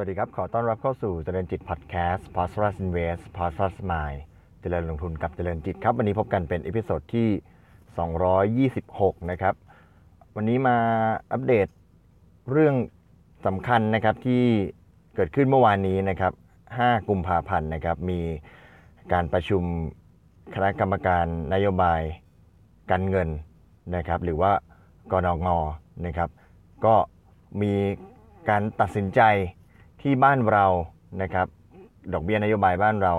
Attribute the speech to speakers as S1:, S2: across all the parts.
S1: วัสดีครับ ขอต้อนรับเข้าสู่เจริญจิตพอดแคสต์ p o s t r u s Invest p o s t r u s Mind เจริญลงทุนกับเจริญจิตครับ วันนี้พบกันเป็น episode ที่ 226 นะครับ วันนี้มาอัปเดตเรื่องสำคัญนะครับที่เกิดขึ้นเมื่อวานนี้นะครับ 5 กุมภาพันธ์นะครับ มีการประชุมคณะกรรมการนโยบายการเงินนะครับ หรือว่ากนงนะครับ ก็มีการตัดสินใจ ที่บ้านเรานะครับดอกเบี้ยนโยบายบ้านเรา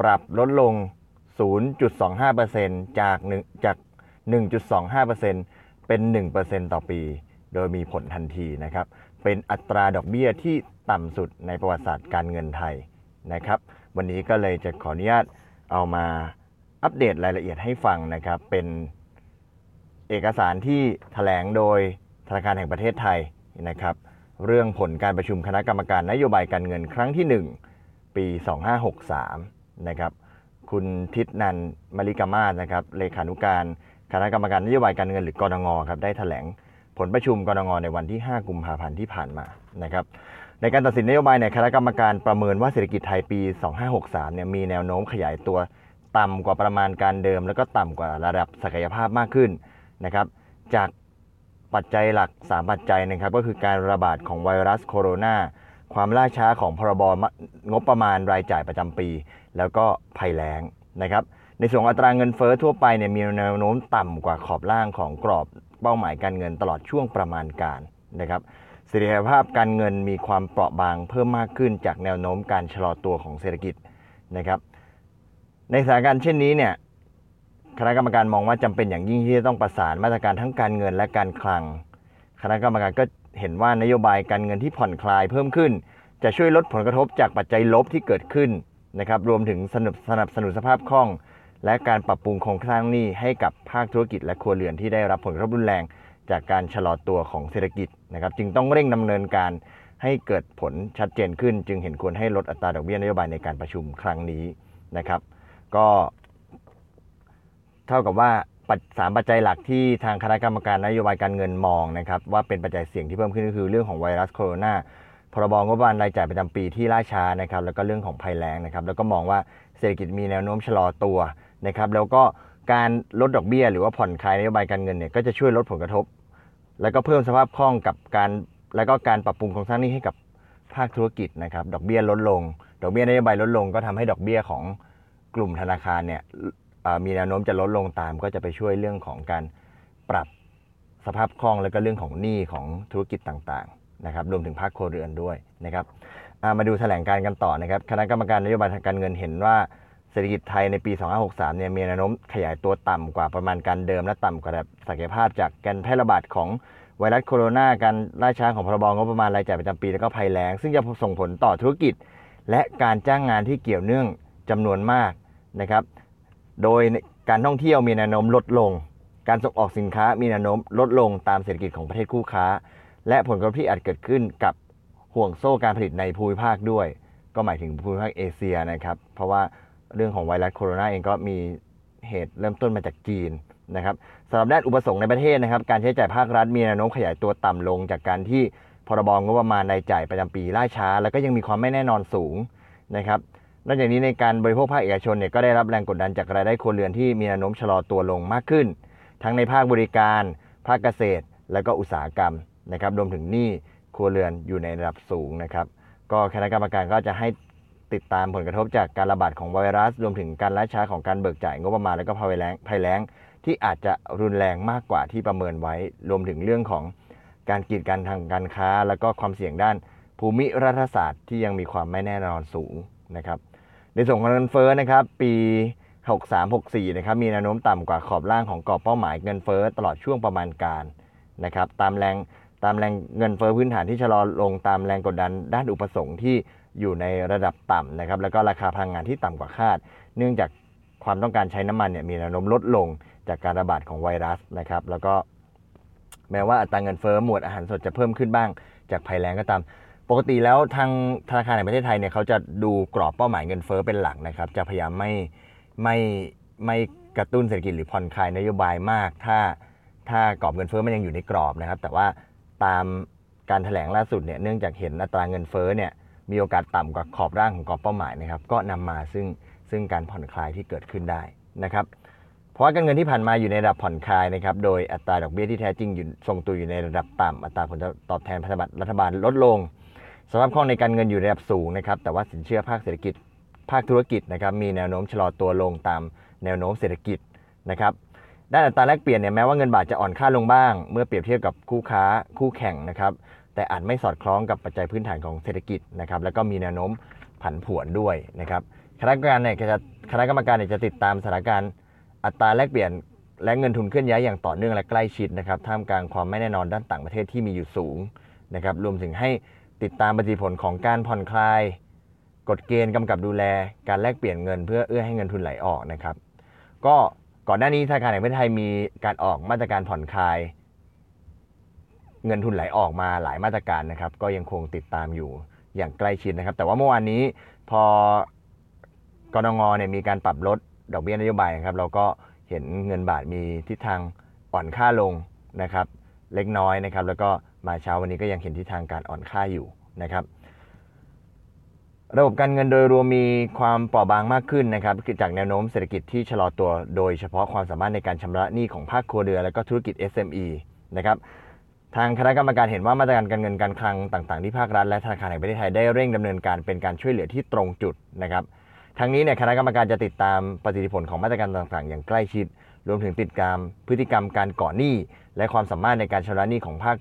S1: ปรับลดลง 0.25%จาก1จาก 1.25%เป็น 1%ต่อปี โดยมีผลทันทีนะครับ เป็นอัตราดอกเบี้ยที่ต่ำสุดในประวัติศาสตร์การเงินไทยนะครับ วันนี้ก็เลยจะขออนุญาตเอามาอัปเดตรายละเอียดให้ฟังนะครับ เป็นเอกสารที่แถลงโดยธนาคารแห่งประเทศไทยนะครับ เรื่องผลการประชุมคณะกรรมการนโยบายการเงินครั้งที่ 1 ปี 2563 นะครับ คุณทิศนันมาริกามาศนะครับ เลขานุการคณะกรรมการนโยบายการเงินหรือกรงงครับ ได้แถลงผลประชุมกรงงในวันที่ 5 กุมภาพันธ์ที่ผ่านมา นะครับ ในการตัดสินนโยบายในยคณะกรรมการประเมินว่าเศรษฐกิจไทยปี 2563 เนี่ยมีแนวโน้มขยายตัวต่ำกว่าประมาณการเดิม แล้วก็ต่ำกว่าระดับศักยภาพมากขึ้นนะครับ จาก ปัจจัยหลัก 3 ปัจจัยนะครับก็คือการระบาดของไวรัสโคโรนาความล่าช้าของพรบงบประมาณรายจ่ายประจำปี แล้วก็ภัยแล้งนะครับ ในส่วนอัตราเงินเฟ้อทั่วไปเนี่ยมีแนวโน้มต่ำกว่าขอบล่างของกรอบเป้าหมายการเงินตลอดช่วงประมาณการนะครับเสถียรภาพการเงินมีความเปราะบางเพิ่มมากขึ้นจากแนวโน้มการชะลอตัวของเศรษฐกิจนะครับ ในสถานการณ์เช่นนี้เนี่ย คณะกรรมการมองว่าจำเป็นอย่างยิ่งที่จะต้องประสานมาตรการทั้งการเงินและการคลัง คณะกรรมการก็เห็นว่านโยบายการเงินที่ผ่อนคลายเพิ่มขึ้น จะช่วยลดผลกระทบจากปัจจัยลบที่เกิดขึ้นนะครับ รวมถึงสนับสนับสนุนสภาพคล่อง และการปรับปรุงโครงสร้างหนี้ให้กับภาคธุรกิจและครัวเรือนที่ได้รับผลกระทบรุนแรง จากการชะลอตัวของเศรษฐกิจนะครับ จึงต้องเร่งดำเนินการให้เกิดผลชัดเจนขึ้น จึงเห็นควรให้ลดอัตราดอกเบี้ยนโยบายในการประชุมครั้งนี้นะครับ ก็ เท่ากับว่าปัจสามปัจจัยหลักที่ทางคณะกรรมการนโยบายการเงินมองนะครับว่าเป็นปัจจัยเสี่ยงที่เพิ่มขึ้นก็คือเรื่องของไวรัสโคโรนาพรบงบประมาณรายจ่ายประจำปีที่ล่าช้านะครับแล้วก็เรื่องของภัยแล้งนะครับแล้วก็มองว่าเศรษฐกิจมีแนวโน้มชะลอตัวนะครับแล้วก็การลดดอกเบี้ย หรือว่าผ่อนคลายนโยบายการเงินเนี่ยก็จะช่วยลดผลกระทบ แล้วก็เพิ่มสภาพคล่องกับการแล้วก็การปรับปรุงโครงสร้างนี้ให้กับภาคธุรกิจนะครับดอกเบี้ยลดลง ดอกเบี้ยนโยบายลดลง ก็ทำให้ดอกเบี้ยของกลุ่มธนาคารเนี่ย มีแนวโน้มจะลดลงตาม ก็จะไปช่วยเรื่องของการปรับสภาพคล่องแล้วก็เรื่องของหนี้ของธุรกิจต่างๆนะครับรวมถึงภาคครัวเรือนด้วยนะครับมาดูแถลงการกันต่อนะครับ คณะกรรมการนโยบายทางการเงินเห็นว่าเศรษฐกิจไทยในปี 2563 เนี่ยมีแนวโน้มขยายตัวต่ำกว่าประมาณการเดิม และต่ำกว่าศักยภาพจากการแพร่ระบาดของไวรัสโคโรนาการล่าช้าของพรบงบประมาณรายจ่ายประจำปี แล้วก็ภัยแล้ง ซึ่งจะส่งผลต่อธุรกิจ และการจ้างงานที่เกี่ยวเนื่องจำนวนมากนะครับ โดยการท่องเที่ยวมีแนวโน้มลดลง การส่งออกสินค้ามีแนวโน้มลดลงตามเศรษฐกิจของประเทศคู่ค้า และผลกระทบที่อาจเกิดขึ้นกับห่วงโซ่การผลิตในภูมิภาคด้วย ก็หมายถึงภูมิภาคเอเชียนะครับ เพราะว่าเรื่องของไวรัสโคโรนาเองก็มีเหตุเริ่มต้นมาจากจีนนะครับสำหรับด้านอุปสงค์ในประเทศนะครับ การใช้จ่ายภาครัฐมีแนวโน้มขยายตัวต่ำลง จากการที่พรบงบประมาณรายจ่ายประจำปีล่าช้า แล้วก็ยังมีความไม่แน่นอนสูงนะครับ นอกจากนี้ในการบริโภคภาคเอกชนเนี่ยก็ได้รับแรงกดดันจากรายได้ครัวเรือนที่มีแนวโน้มชะลอตัวลงมากขึ้น ทั้งในภาคบริการ ภาคเกษตร และก็อุตสาหกรรมนะครับรวมถึงหนี้ครัวเรือนอยู่ในระดับสูงนะครับก็คณะกรรมการก็จะให้ติดตามผลกระทบจากการระบาดของไวรัส รวมถึงการล่าช้าของการเบิกจ่ายงบประมาณและก็ภัยแล้งภัยแล้งที่อาจจะรุนแรงมากกว่าที่ประเมินไว้ รวมถึงเรื่องของการกีดกันทางการค้า แล้วก็ความเสี่ยงด้านภูมิรัฐศาสตร์ที่ยังมีความไม่แน่นอนสูงนะครับ ในส่วนของเงินเฟ้อนะครับปี 63-64นะครับมีแนวโน้มต่ำกว่าขอบล่างของกรอบเป้าหมายเงินเฟ้อตลอดช่วงประมาณการนะครับตามแรงตามแรงเงินเฟ้อพื้นฐานที่ชะลอลงตามแรงกดดันด้านอุปสงค์ที่อยู่ในระดับต่ำนะครับแล้วก็ราคาพลังงานที่ต่ำกว่าคาด เนื่องจากความต้องการใช้น้ำมันเนี่ยมีแนวโน้มลดลงจากการระบาดของไวรัสนะครับแล้วก็แม้ว่าอัตราเงินเฟ้อหมวดอาหารสดจะเพิ่มขึ้นบ้างจากภัยแล้งก็ตาม ปกติแล้วทางธนาคารแห่งประเทศไทยเนี่ยเขาจะดูกรอบเป้าหมายเงินเฟ้อเป็นหลักนะครับ จะพยายามไม่ไม่ไม่กระตุ้นเศรษฐกิจหรือผ่อนคลายนโยบายมาก ถ้าถ้ากรอบเงินเฟ้อมันยังอยู่ในกรอบนะครับ แต่ว่าตามการถแถลงล่าสุดเนี่ยเนื่องจากเห็นอัตราเงินเฟ้อเนี่ยมีโอกาสต่ำกว่าขอบร่างของกรอบเป้าหมายนะครับ ก็นำมาซึ่งซึ่งการผ่อนคลายที่เกิดขึ้นได้นะครับเพราะว่าการเงินที่ผ่านมาอยู่ในระดับผ่อนคลายนะครับ โดยอัตราดอกเบี้ยที่แท้จริงอยู่ทรงตัวอยู่ในระดับต่ำอัตราผลตอบแทนพันธบัตรรัฐบาลลดลง สภาพคล่องในการเงินอยู่ในระดับสูงนะครับ แต่ว่าสินเชื่อภาคเศรษฐกิจ ภาคธุรกิจนะครับ มีแนวโน้มชะลอตัวลงตามแนวโน้มเศรษฐกิจนะครับ ด้านอัตราแลกเปลี่ยนเนี่ยแม้ว่าเงินบาทจะอ่อนค่าลงบ้าง เมื่อเปรียบเทียบกับคู่ค้าคู่แข่งนะครับ แต่อาจไม่สอดคล้องกับปัจจัยพื้นฐานของเศรษฐกิจนะครับ แล้วก็มีแนวโน้มผันผวนด้วยนะครับ คณะกรรมการเนี่ยจะคณะกรรมการเนี่ยจะติดตามสถานการณ์อัตราแลกเปลี่ยนและเงินทุนเคลื่อนย้ายอย่างต่อเนื่องและใกล้ชิดนะครับ ท่ามกลางความไม่แน่นอนด้านต่างประเทศที่มีอยู่สูงนะครับ รวมถึงให้ ติดตามประสิผลของการผ่อนคลาย กฎเกณฑ์กำกับดูแล การแลกเปลี่ยนเงินเพื่อเอื้อให้เงินทุนไหลออกนะครับ ก็ก่อนหน้านี้ธนาคารแห่งประเทศไทยมีการออกมาตรการผ่อนคลาย เงินทุนไหลออกมาหลายมาตรการนะครับ ก็ยังคงติดตามอยู่อย่างใกล้ชิดนะครับ แต่ว่าเมื่อวานนี้พอกรงงเนี่ยมีการปรับลดดอกเบี้ยนโยบายนะครับ เราก็เห็นเงินบาทมีทิศทางอ่อนค่าลงนะครับ เล็กน้อยนะครับ แล้วก็ มาเช้าวันนี้ก็ยังเห็นทิศทางการอ่อนค่าอยู่นะครับระบบการเงินโดยรวมมีความเปราะบางมากขึ้นนะครับจากแนวโน้มเศรษฐกิจที่ชะลอตัว โดยเฉพาะความสามารถในการชำระหนี้ของภาคครัวเรือนและก็ธุรกิจ SME นะครับทางคณะกรรมการเห็นว่ามาตรการการเงินการคลังต่างๆที่ภาครัฐและธนาคารแห่งประเทศไทยได้เร่งดำเนินการเป็นการช่วยเหลือที่ตรงจุดนะครับทั้งนี้เนี่ยคณะกรรมการจะติดตามประสิทธิผลของมาตรการต่างๆ อย่างใกล้ชิด รวมถึงติดตามพฤติกรรมการก่อหนี้และความสามารถในการชำระหนี้ของภาค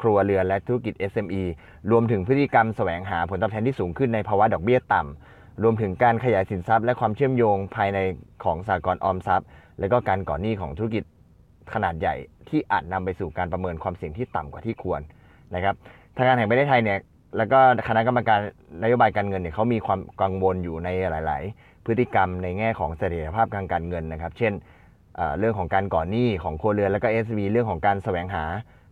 S1: ครัวเรือนและธุรกิจ SME รวมถึงพฤติกรรมแสวงหาผลตอบแทนที่สูงขึ้นในภาวะดอกเบี้ยต่ำ รวมถึงการขยายสินทรัพย์และความเชื่อมโยงภายในของสากลออมทรัพย์ และก็การก่อหนี้ของธุรกิจขนาดใหญ่ที่อาจนำไปสู่การประเมินความเสี่ยงที่ต่ำกว่าที่ควรนะครับธนาคารแห่งประเทศไทยเนี่ยแล้วก็คณะกรรมการนโยบายการเงินเนี่ยเขามีความกังวลอยู่ในหลาย ๆ พฤติกรรมในแง่ของเสถียรภาพทางการเงินนะครับ เช่นเรื่องของการก่อหนี้ของครัวเรือนแล้วก็ SB เรื่องของการแสวงหา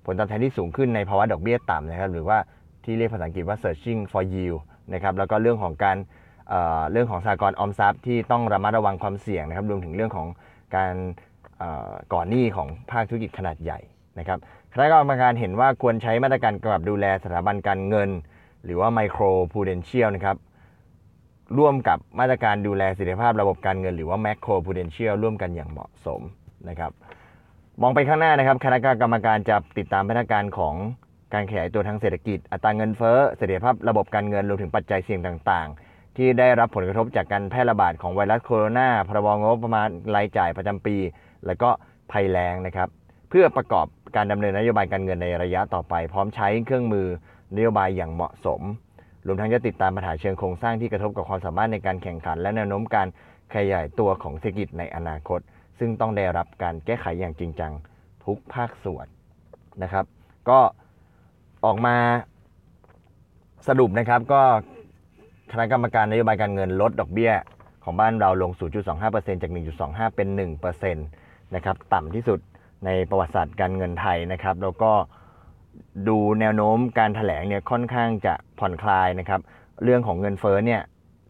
S1: ผลตอบแทนที่สูงขึ้นในภาวะดอกเบี้ยต่ำนะครับหรือว่าที่เรียกภาษาอังกฤษว่า searching for yield นะครับแล้วก็เรื่องของการเเรื่องของสากลออมทรัพย์ที่ต้องระมัดระวังความเสี่ยงนะครับรวมถึงเรื่องของการก่อนหนี้ของภาคธุรกิจขนาดใหญ่นะครับคณะกรรมการเห็นว่าควรใช้มาตรการกำกับดูแลสถาบันการเงิน หรือว่า micro prudential นะครับร่วมกับมาตรการดูแลสถียรภาพระบบการเงิน หรือว่า macro prudential ร่วมกันอย่างเหมาะสมนะครับ มองไปข้างหน้านะครับคณะกรรมการจะติดตามพัฒนาการของการขยายตัวทางเศรษฐกิจ อัตราเงินเฟ้อ เสถียรภาพระบบการเงินรวมถึงปัจจัยเสี่ยงต่างๆ ที่ได้รับผลกระทบจากการแพร่ระบาดของไวรัสโคโรนาพรบงบประมาณรายจ่ายประจำปี และก็ภัยแล้งนะครับ เพื่อประกอบการดำเนินนโยบายการเงินในระยะต่อไป พร้อมใช้เครื่องมือนโยบายอย่างเหมาะสม รวมทั้งจะติดตามปัญหาเชิงโครงสร้างที่กระทบกับความสามารถในการแข่งขัน และแนวโน้มการขยายตัวของเศรษฐกิจในอนาคต ซึ่งต้องได้รับการแก้ไขอย่างจริงจังทุกภาคส่วนนะครับ ก็ออกมาสรุปนะครับก็คณะกรรมการนโยบายการเงินลดดอกเบี้ยของบ้านเราลง 0.25%จาก 1.25 เป็น 1%นะครับต่ำที่สุดในประวัติศาสตร์การเงินไทยนะครับ แล้วก็ดูแนวโน้มการถแถลงเนี่ยค่อนข้างจะผ่อนคลายนะครับ เรื่องของเงินเฟ้อเนี่ย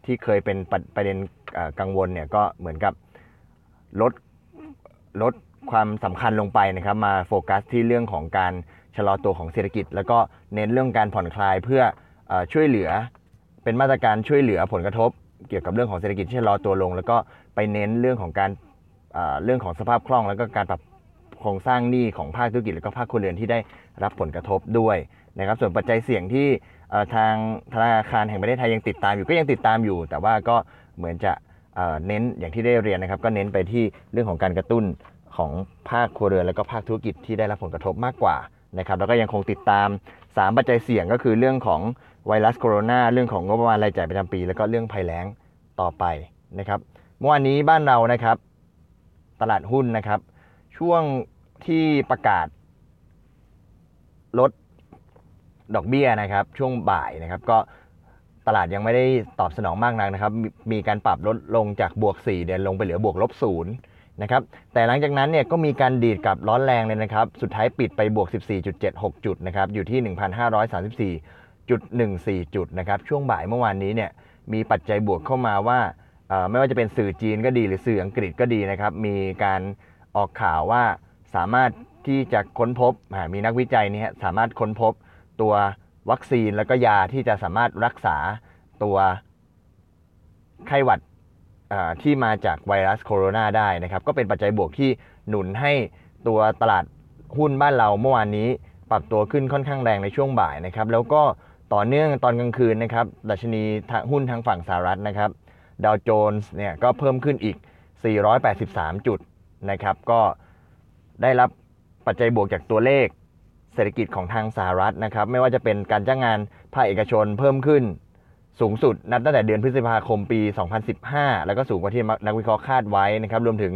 S1: ที่เคยเป็นประเด็นกังวลเนี่ยก็เหมือนกับลด ลดความสำคัญลงไปนะครับมาโฟกัสที่เรื่องของการชะลอตัวของเศรษฐกิจ แล้วก็เน้นเรื่องการผ่อนคลายเพื่ออช่วยเหลือ เป็นมาตรการช่วยเหลือผลกระทบ เกี่ยวกับเรื่องของเศรษฐกิจที่ชะลอตัวลง แล้วก็ไปเน้นเรื่องของการเรื่องของสภาพคล่อง แล้วก็การปรับโครงสร้างหนี้ของภาคธุรกิจ แล้วก็ภาคครัวเรือนที่ได้รับผลกระทบด้วยนะครับส่วนปัจจัยเสี่ยงที่ทางธนาคารแห่งประเทศไทยยังติดตามอยู่ก็ยังติดตามอยู่ แต่ว่าก็เหมือนจะ เน้นอย่างที่ได้เรียนนะครับ ก็เน้นไปที่เรื่องของการกระตุ้นของภาคครัวเรือนและก็ภาคธุรกิจที่ได้รับผลกระทบมากกว่านะครับแล้วก็ยังคงติดตาม 3 ปัจจัยเสี่ยงก็คือเรื่องของไวรัสโคโรนาเรื่องของงบประมาณรายจ่ายประจำปี แล้วก็เรื่องภัยแล้งต่อไปนะครับเมื่อวานนี้บ้านเรานะครับ ตลาดหุ้นนะครับ ช่วงที่ประกาศลดดอกเบี้ยนะครับ ช่วงบ่ายนะครับ ก็ ตลาดยังไม่ได้ตอบสนองมากนักนะครับ มีการปรับลดลงจากบวก4เดือนลงไปเหลือบวกลบ0นะครับ แต่หลังจากนั้นเนี่ยก็มีการดีดกับร้อนแรงเลยนะครับ สุดท้ายปิดไปบวก 14.76 จุดนะครับ อยู่ที่ 1,534.14 จุดนะครับ ช่วงบ่ายเมื่อวานนี้เนี่ย มีปัจจัยบวกเข้ามาว่า ไม่ว่าจะเป็นสื่อจีนก็ดีหรือสื่ออังกฤษก็ดีนะครับ มีการออกข่าวว่าสามารถที่จะค้นพบ มีนักวิจัยนี่สามารถค้นพบตัว วัคซีนแล้วก็ยาที่จะสามารถรักษาตัวไข้หวัดที่มาจากไวรัสโคโรนาได้นะครับ ก็เป็นปัจจัยบวกที่หนุนให้ตัวตลาดหุ้นบ้านเราเมื่อวานนี้ปรับตัวขึ้นค่อนข้างแรงในช่วงบ่ายนะครับ แล้วก็ต่อเนื่องตอนกลางคืนนะครับดัชนีหุ้นทางฝั่งสหรัฐนะครับดาวโจนส์เนี่ยก็เพิ่มขึ้นอีก 483 จุดนะครับ ก็ได้รับปัจจัยบวกจากตัวเลข เศรษฐกิจของทางสหรัฐนะครับไม่ว่าจะเป็นการจ้างงานภาคเอกชนเพิ่มขึ้น สูงสุดนับตั้งแต่เดือนพฤษภาคมปี 2015 แล้วก็สูงกว่าที่นักวิเคราะห์คาดไว้นะครับรวมถึง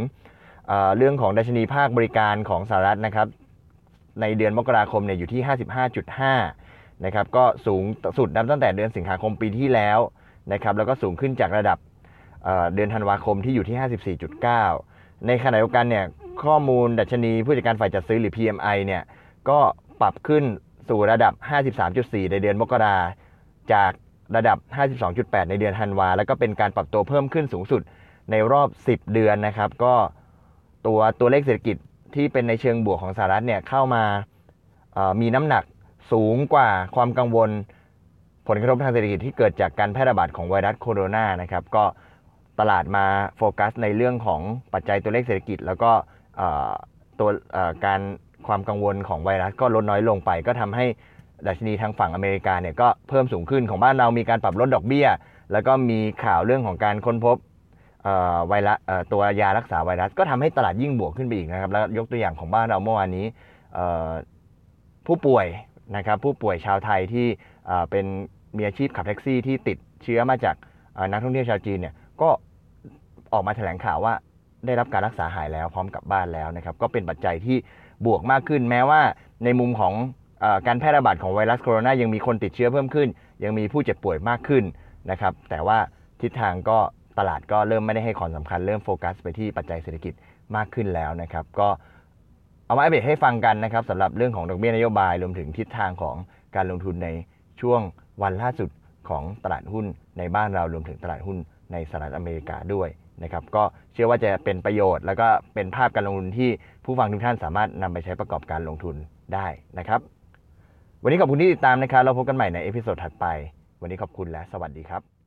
S1: เเรื่องของดัชนีภาคบริการของสหรัฐนะครับในเดือนมกราคมเนี่ยอยู่ที่ 55.5 นะครับก็สูงสุดนับตั้งแต่เดือนสิงหาคมปีที่แล้วนะครับแล้วก็สูงขึ้นจากระดับเเดือนธันวาคมที่อยู่ที่ 54.9 ในขณะเดียวกันเนี่ยข้อมูลดัชนีผู้จัดการฝ่ายจัดซื้อหรือ PMI เนี่ยก็ ปรับขึ้นสู่ระดับ 53.4 ในเดือนมกราจากระดับ 52.8 ในเดือนธันวา แล้วก็เป็นการปรับตัวเพิ่มขึ้นสูงสุดในรอบ 10 เดือนนะครับ ก็ตัวตัวเลขเศรษฐกิจที่เป็นในเชิงบวกของสหรัฐเนี่ยเข้ามามีน้ำหนักสูงกว่าความกังวล ผลกระทบทางเศรษฐกิจที่เกิดจากการแพร่ระบาดของไวรัสโคโรนานะครับ ก็ตลาดมาโฟกัสในเรื่องของปัจจัยตัวเลขเศรษฐกิจ แล้วก็ตัวการ ความกังวลของไวรัสก็ลดน้อยลงไป ก็ทำให้ดัชนีทางฝั่งอเมริกาเนี่ยก็เพิ่มสูงขึ้นของบ้านเรามีการปรับลดดอกเบี้ย แล้วก็มีข่าวเรื่องของการค้นพบไวรัสตัวยารักษาไวรัส ก็ทำให้ตลาดยิ่งบวกขึ้นไปอีกนะครับแล้วยกตัวอย่างของบ้านเราเมื่อวานนี้ผู้ป่วยนะครับผู้ป่วยชาวไทยที่เป็นมีอาชีพขับแท็กซี่ที่ติดเชื้อมาจากนักท่องเที่ยวชาวจีนเนี่ยก็ออกมาแถลงข่าวว่าได้รับการรักษาหายแล้วพร้อมกลับบ้านแล้วนะครับ ก็เป็นปัจจัยที่ บวกมากขึ้น แม้ว่าในมุมของอการแพร่ระบาดของไวรัสโคโรนายังมีคนติดเชื้อเพิ่มขึ้น ยังมีผู้เจ็บป่วยมากขึ้นนะครับ แต่ว่าทิศทางก็ตลาดก็เริ่มไม่ได้ให้ความสำคัญเริ่มโฟกัส ไปที่ปัจจัยเศรษฐกิจมากขึ้นแล้วนะครับ ก็เอามาอัปเดตให้ฟังกันนะครับสำหรับเรื่องของดอกเบี้ยนโยบายรวมถึงทิศทางของการลงทุนในช่วงวันล่าสุดของตลาดหุ้นในบ้านเรารวมถึงตลาดหุ้นในสหรัฐอเมริกาด้วย นะครับก็เชื่อว่าจะเป็นประโยชน์ แล้วก็เป็นภาพการลงทุนที่ผู้ฟังทุกท่านสามารถนำไปใช้ประกอบการลงทุนได้นะครับ วันนี้ขอบคุณที่ติดตามนะครับเราพบกันใหม่ใน episode ถัดไป วันนี้ขอบคุณและสวัสดีครับ